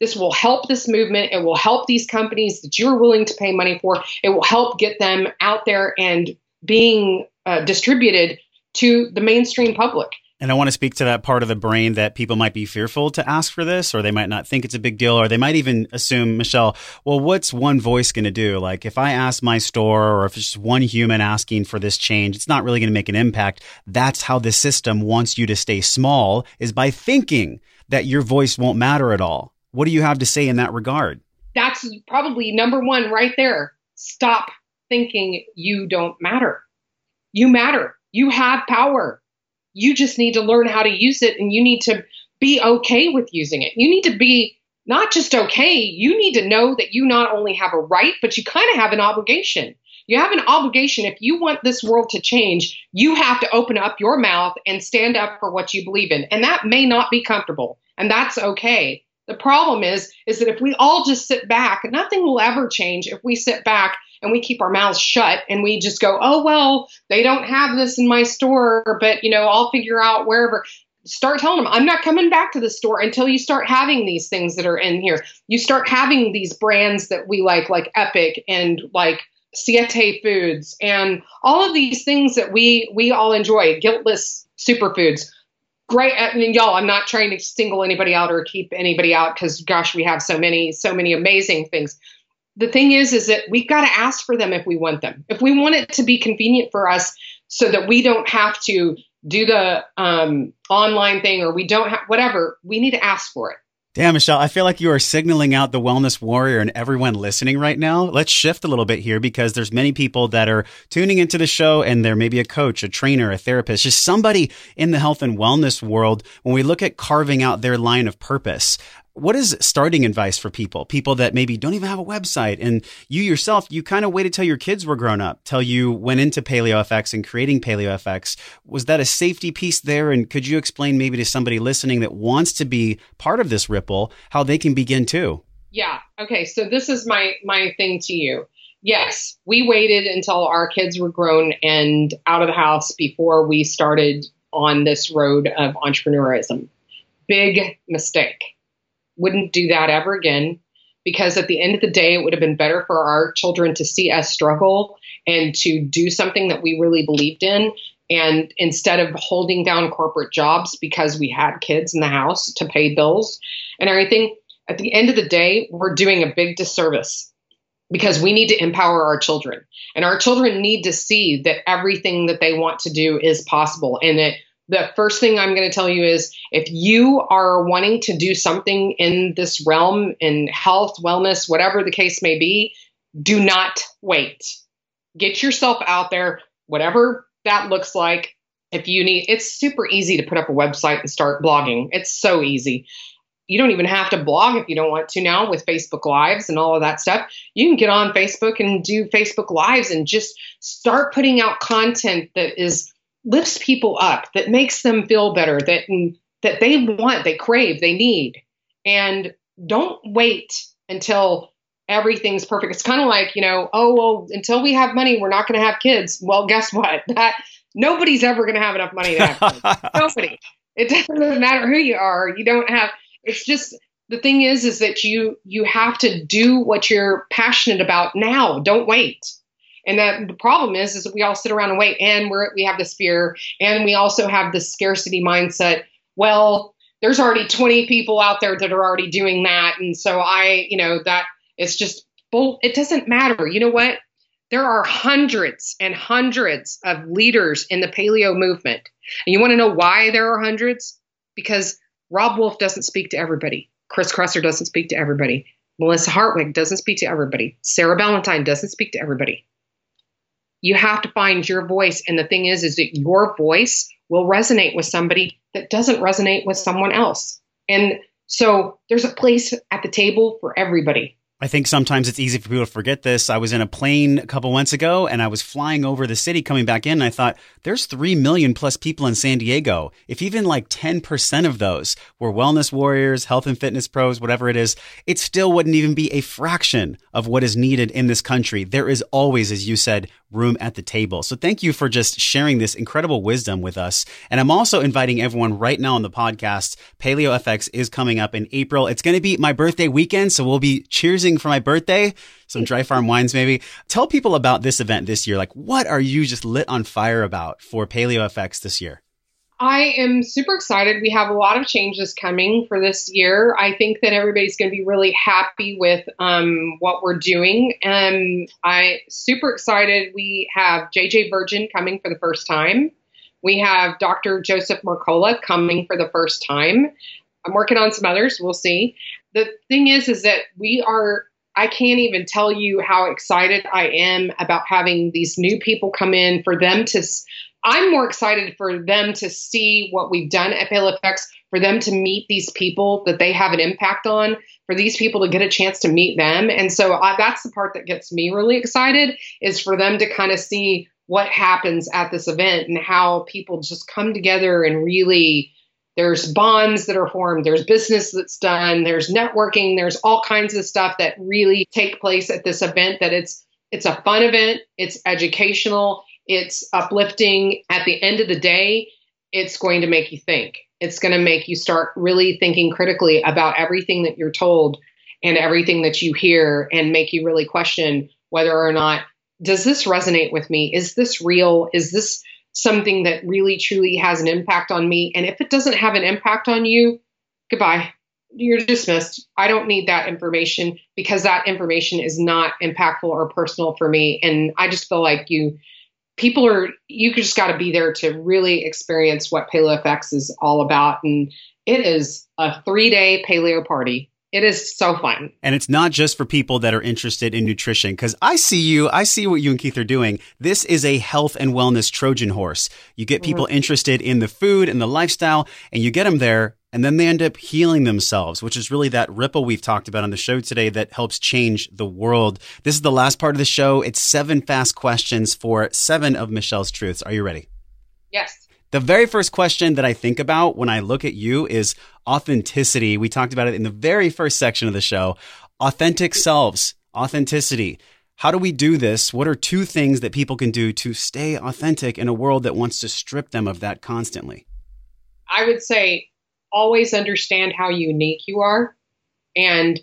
This will help this movement. It will help these companies that you're willing to pay money for. It will help get them out there and being uh, distributed to the mainstream public. And I want to speak to that part of the brain that people might be fearful to ask for this, or they might not think it's a big deal, or they might even assume, Michelle, well, what's one voice going to do? Like, if I ask my store, or if it's just one human asking for this change, it's not really going to make an impact. That's how the system wants you to stay small, is by thinking that your voice won't matter at all. What do you have to say in that regard? That's probably number one right there. Stop thinking you don't matter. You matter. You have power you just need to learn how to use it and you need to be okay with using it. You need to be not just okay, you need to know that you not only have a right, but you kind of have an obligation. You have an obligation. If you want this world to change, you have to open up your mouth and stand up for what you believe in. And that may not be comfortable, and that's okay. The problem is, is that if we all just sit back, nothing will ever change if we sit back and we keep our mouths shut and we just go, oh well, they don't have this in my store, but you know, I'll figure out wherever. Start telling them, I'm not coming back to the store until you start having these things that are in here. You start having these brands that we like, like Epic and like Siete Foods and all of these things that we we all enjoy, guiltless superfoods great. I mean, y'all, I'm not trying to single anybody out or keep anybody out because, gosh, we have so many, so many amazing things. The thing is, is that we've got to ask for them if we want them. If we want it to be convenient for us, so that we don't have to do the um, online thing or we don't have whatever, we need to ask for it. Damn, Michelle, I feel like you are signaling out the wellness warrior and everyone listening right now. Let's shift a little bit here because there's many people that are tuning into the show and there may be a coach, a trainer, a therapist, just somebody in the health and wellness world. When we look at carving out their line of purpose, what is starting advice for people? People that maybe don't even have a website. And you yourself you kind of waited till your kids were grown up till you went into paleofx and creating paleofx was that a safety piece there? And could you explain maybe to somebody listening that wants to be part of this ripple how they can begin too? Yeah. Okay so this is my my thing to you. Yes we waited until our kids were grown and out of the house before we started on this road of entrepreneurism. Big mistake wouldn't do that ever again because at the end of the day, it would have been better for our children to see us struggle and to do something that we really believed in. And instead of holding down corporate jobs because we had kids in the house to pay bills and everything, at the end of the day, we're doing a big disservice because we need to empower our children. And our children need to see that everything that they want to do is possible and that the first thing I'm going to tell you is if you are wanting to do something in this realm in health, wellness, whatever the case may be, do not wait. Get yourself out there, whatever that looks like. If you need, it's super easy to put up a website and start blogging. It's so easy. You don't even have to blog if you don't want to now with Facebook Lives and all of that stuff. You can get on Facebook and do Facebook Lives and just start putting out content that is lifts people up, that makes them feel better, that that they want, they crave, they need. And don't wait until everything's perfect. It's kind of like, you know, oh well, until we have money, we're not going to have kids. Well, guess what? That nobody's ever going to have enough money to have kids. Nobody. It doesn't matter who you are. You don't have. It's just the thing is, is that you you have to do what you're passionate about now. Don't wait. And that the problem is, is that we all sit around and wait, and we're we have this fear, and we also have this scarcity mindset. Well, there's already 20 people out there that are already doing that, and so I, you know, that it's just bull. It doesn't matter. You know what? There are hundreds and hundreds of leaders in the paleo movement, and you want to know why there are hundreds? Because Robb Wolf doesn't speak to everybody. Chris Kresser doesn't speak to everybody. Melissa Hartwig doesn't speak to everybody. Sarah Ballantyne doesn't speak to everybody you have to find your voice. And the thing is is that your voice will resonate with somebody that doesn't resonate with someone else. And so there's a place at the table for everybody I think sometimes it's easy for people to forget this. I was in a plane a couple months ago and I was flying over the city coming back in. And I thought, there's 3 million plus people in San Diego. If even like 10% of those were wellness warriors, health and fitness pros, whatever it is, it still wouldn't even be a fraction of what is needed in this country. There is always, as you said, room at the table. So thank you for just sharing this incredible wisdom with us. And I'm also inviting everyone right now on the podcast. Paleo FX is coming up in April. It's going to be my birthday weekend. So we'll be cheersing for my birthday. Some dry farm wines, maybe. Tell people about this event this year. Like, what are you just lit on fire about for Paleo FX this year? I am super excited. We have a lot of changes coming for this year. I think that everybody's going to be really happy with um, what we're doing. And I super excited. We have JJ Virgin coming for the first time. We have Dr. Joseph Mercola coming for the first time. I'm working on some others. We'll see. The thing is, is that we are. I can't even tell you how excited I am about having these new people come in for them to I'm more excited for them to see what we've done at Paleo FX, for them to meet these people that they have an impact on, for these people to get a chance to meet them. And so I, that's the part that gets me really excited is for them to kind of see what happens at this event and how people just come together and really there's bonds that are formed, there's business that's done, there's networking, there's all kinds of stuff that really take place at this event that it's it's a fun event, it's educational, it's uplifting. At the end of the day, it's going to make you think. It's going to make you start really thinking critically about everything that you're told and everything that you hear and make you really question whether or not does this resonate with me? Is this real? Is this something that really truly has an impact on me? And if it doesn't have an impact on you, goodbye. You're dismissed. I don't need that information because that information is not impactful or personal for me. And I just feel like you people are you just got to be there to really experience what paleo is all about and it is a three day paleo party it is so fun. And it's not just for people that are interested in nutrition, because I see you, I see what you and Keith are doing. This is a health and wellness Trojan horse. You get people mm-hmm. interested in the food and the lifestyle, and you get them there, and then they end up healing themselves, which is really that ripple we've talked about on the show today that helps change the world. This is the last part of the show. It's seven fast questions for seven of Michelle's truths. Are you ready? Yes. The very first question that I think about when I look at you is authenticity. We talked about it in the very first section of the show. Authentic selves, authenticity. How do we do this? What are two things that people can do to stay authentic in a world that wants to strip them of that constantly? I would say always understand how unique you are. And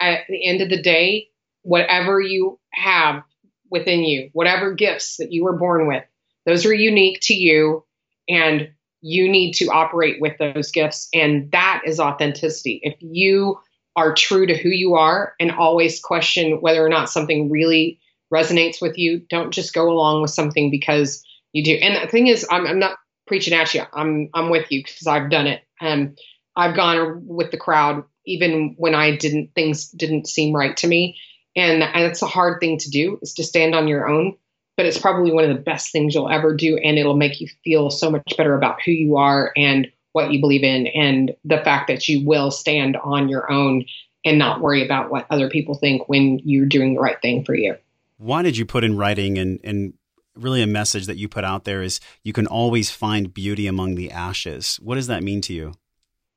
at the end of the day, whatever you have within you, whatever gifts that you were born with, those are unique to you and you need to operate with those gifts. And that is authenticity. If you are true to who you are and always question whether or not something really resonates with you don't just go along with something because you do. And the thing is i'm, I'm not preaching at you. I'm i'm with you because i've done it. Um i've gone with the crowd even when i didn't things didn't seem right to me. And that's a hard thing to do is to stand on your own but it's probably one of the best things you'll ever do. And it'll make you feel so much better about who you are and what you believe in and the fact that you will stand on your own and not worry about what other people think when you're doing the right thing for you. Why did you put in writing and, and really a message that you put out there is you can always find beauty among the ashes? What does that mean to you?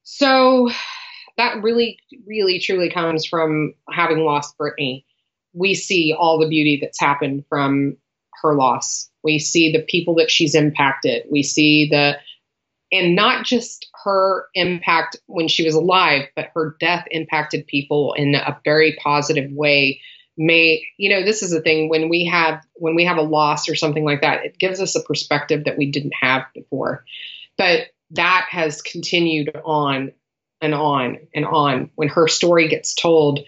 So that really, really, truly comes from having lost Brittany. We see all the beauty that's happened from her loss. We see the people that she's impacted. We see the, and not just her impact when she was alive, but her death impacted people in a very positive way. May, you know, this is the thing when we have, when we have a loss or something like that, it gives us a perspective that we didn't have before. But that has continued on and on and on. When her story gets told,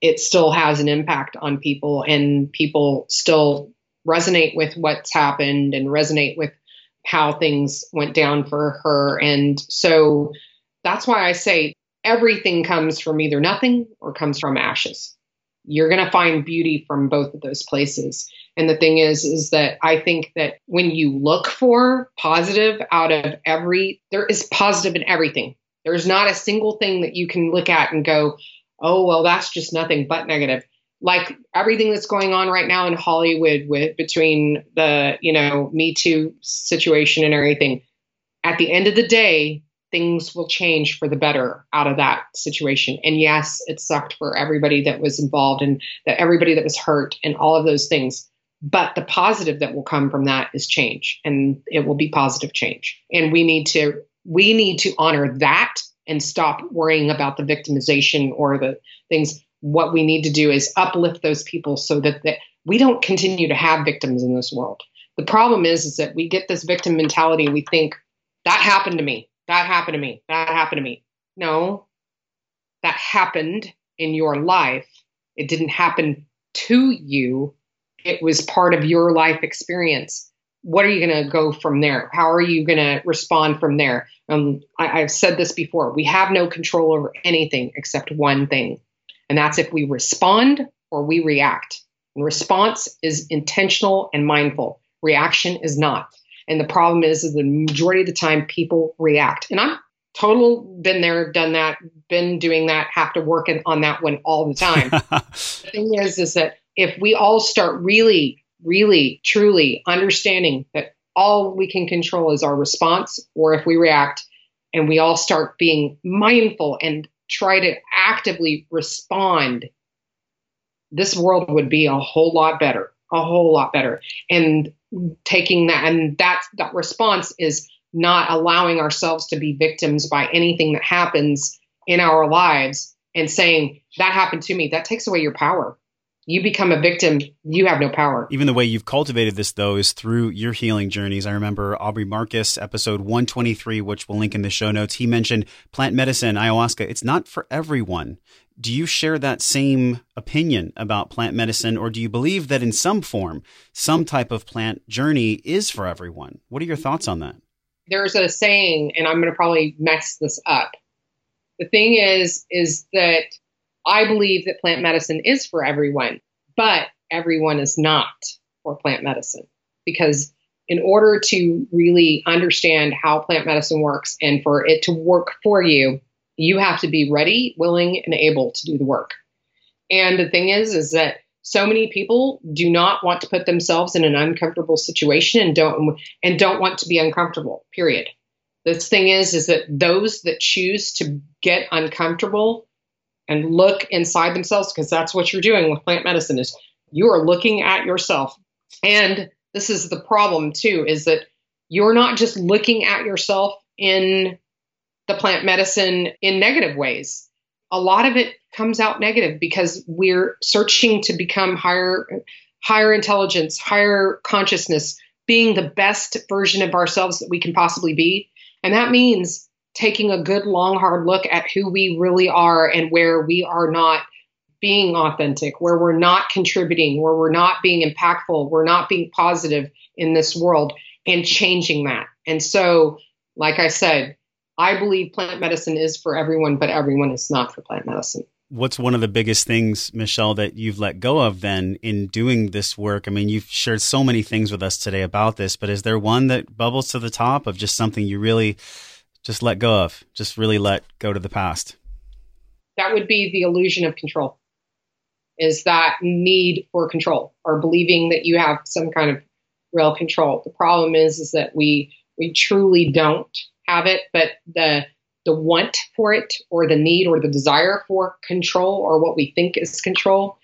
it still has an impact on people and people still resonate with what's happened and resonate with how things went down for her. And so that's why I say everything comes from either nothing or comes from ashes. You're going to find beauty from both of those places. And the thing is, is that I think that when you look for positive out of every, there is positive in everything. There's not a single thing that you can look at and go, oh, well, that's just nothing but negative like everything that's going on right now in Hollywood with between the, you know, Me Too situation and everything, at the end of the day, things will change for the better out of that situation. And yes, it sucked for everybody that was involved and that everybody that was hurt and all of those things. But the positive that will come from that is change and it will be positive change. And we need to we need to honor that and stop worrying about the victimization or the things what we need to do is uplift those people so that, that we don't continue to have victims in this world. The problem is, is that we get this victim mentality. We think that happened to me. That happened to me. That happened to me. No, that happened in your life. It didn't happen to you. It was part of your life experience. What are you going to go from there? How are you going to respond from there? Um, I, I've said this before. We have no control over anything except one thing, and that's if we respond or we react. And response is intentional and mindful. Reaction is not. And the problem is, is the majority of the time people react. And I'm total been there, done that, been doing that, have to work on that one all the time. the thing is, is that if we all start really, really, truly understanding that all we can control is our response, or if we react, and we all start being mindful and try to actively respond, this world would be a whole lot better, a whole lot better. And taking that, and that, that response is not allowing ourselves to be victims by anything that happens in our lives and saying, that happened to me. That takes away your power you become a victim, you have no power. Even the way you've cultivated this, though, is through your healing journeys. I remember Aubrey Marcus, episode 123, which we'll link in the show notes. He mentioned plant medicine, ayahuasca. It's not for everyone. Do you share that same opinion about plant medicine, or do you believe that in some form, some type of plant journey is for everyone? What are your thoughts on that? There's a saying, and I'm going to probably mess this up. The thing is, is that I believe that plant medicine is for everyone, but everyone is not for plant medicine because in order to really understand how plant medicine works and for it to work for you, you have to be ready, willing, and able to do the work. And the thing is, is that so many people do not want to put themselves in an uncomfortable situation and don't and don't want to be uncomfortable. Period. The thing is, is that those that choose to get uncomfortable and look inside themselves because that's what you're doing with plant medicine is you are looking at yourself. And this is the problem too is that you're not just looking at yourself in the plant medicine in negative ways. A lot of it comes out negative because we're searching to become higher higher intelligence higher consciousness being the best version of ourselves that we can possibly be. And that means taking a good long hard look at who we really are and where we are not being authentic, where we're not contributing, where we're not being impactful, we're not being positive in this world and changing that. And so, like I said, I believe plant medicine is for everyone, but everyone is not for plant medicine. What's one of the biggest things, Michelle, that you've let go of then in doing this work? I mean, you've shared so many things with us today about this, but is there one that bubbles to the top of just something you really just let go of, just really let go to the past? That would be the illusion of control. Is that need for control or believing that you have some kind of real control. The problem is is that we we truly don't have it, but the the want for it or the need or the desire for control or what we think is control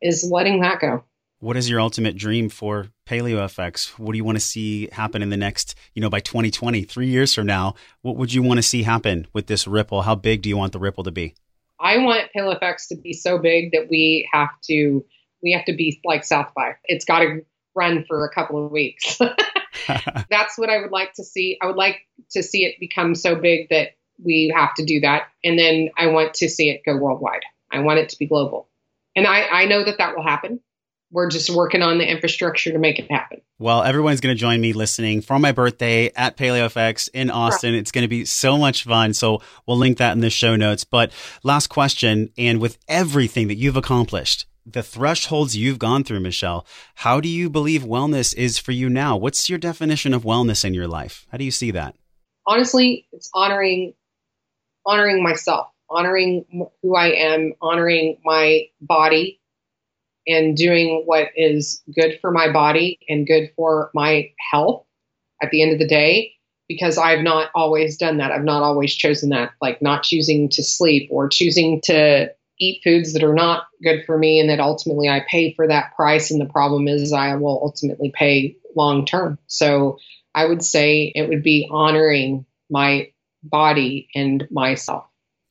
is letting that go what is your ultimate dream for Paleo FX? What do you want to see happen in the next, you know, by 2020, three years from now? What would you want to see happen with this ripple? How big do you want the ripple to be? I want Paleo FX to be so big that we have to we have to be like South by. It's got to run for a couple of weeks. That's what I would like to see. I would like to see it become so big that we have to do that, and then I want to see it go worldwide. I want it to be global, and I I know that that will happen we're just working on the infrastructure to make it happen. Well, everyone's going to join me listening for my birthday at PaleoFX in Austin. Right. It's going to be so much fun. So we'll link that in the show notes. But last question, and with everything that you've accomplished, the thresholds you've gone through, Michelle, how do you believe wellness is for you now? What's your definition of wellness in your life? How do you see that? Honestly, it's honoring honoring myself, honoring who I am, honoring my body, and doing what is good for my body and good for my health at the end of the day because I've not always done that. I've not always chosen that, like not choosing to sleep or choosing to eat foods that are not good for me and that ultimately I pay for that price. And the problem is, I will ultimately pay long term. So I would say it would be honoring my body and myself.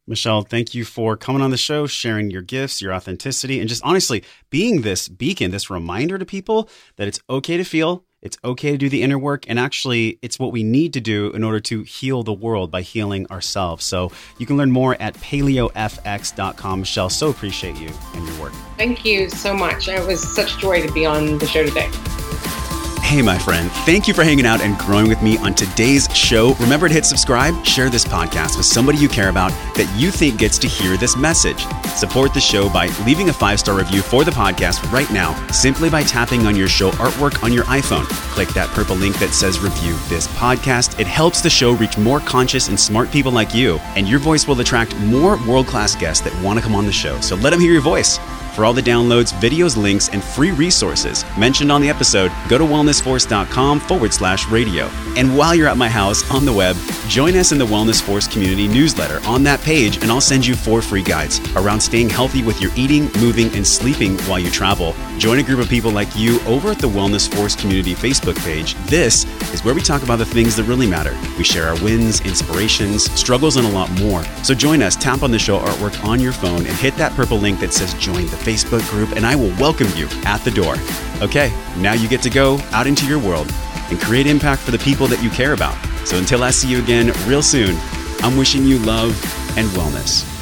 Michelle, thank you for coming on the show, sharing your gifts, your authenticity, and just honestly being this beacon, this reminder to people that it's okay to feel, it's okay to do the inner work, and actually, it's what we need to do in order to heal the world by healing ourselves. So you can learn more at paleofx.com. Michelle, so appreciate you and your work. Thank you so much. It was such a joy to be on the show today. Hey, my friend, thank you for hanging out and growing with me on today's show. Remember to hit subscribe, share this podcast with somebody you care about that you think gets to hear this message. Support the show by leaving a five star review for the podcast right now, simply by tapping on your show artwork on your iPhone. Click that purple link that says review this podcast. It helps the show reach more conscious and smart people like you, and your voice will attract more world class guests that want to come on the show. So let them hear your voice. For all the downloads, videos, links, and free resources mentioned on the episode, go to wellnessforce.com forward slash radio. And while you're at my house on the web, join us in the Wellness Force community newsletter on that page, and I'll send you four free guides around staying healthy with your eating, moving, and sleeping while you travel. Join a group of people like you over at the Wellness Force community Facebook page. This is where we talk about the things that really matter. We share our wins, inspirations, struggles, and a lot more. So join us, tap on the show artwork on your phone, and hit that purple link that says join the Facebook group, and I will welcome you at the door. Okay, now you get to go out into your world and create impact for the people that you care about. So until I see you again real soon, I'm wishing you love and wellness.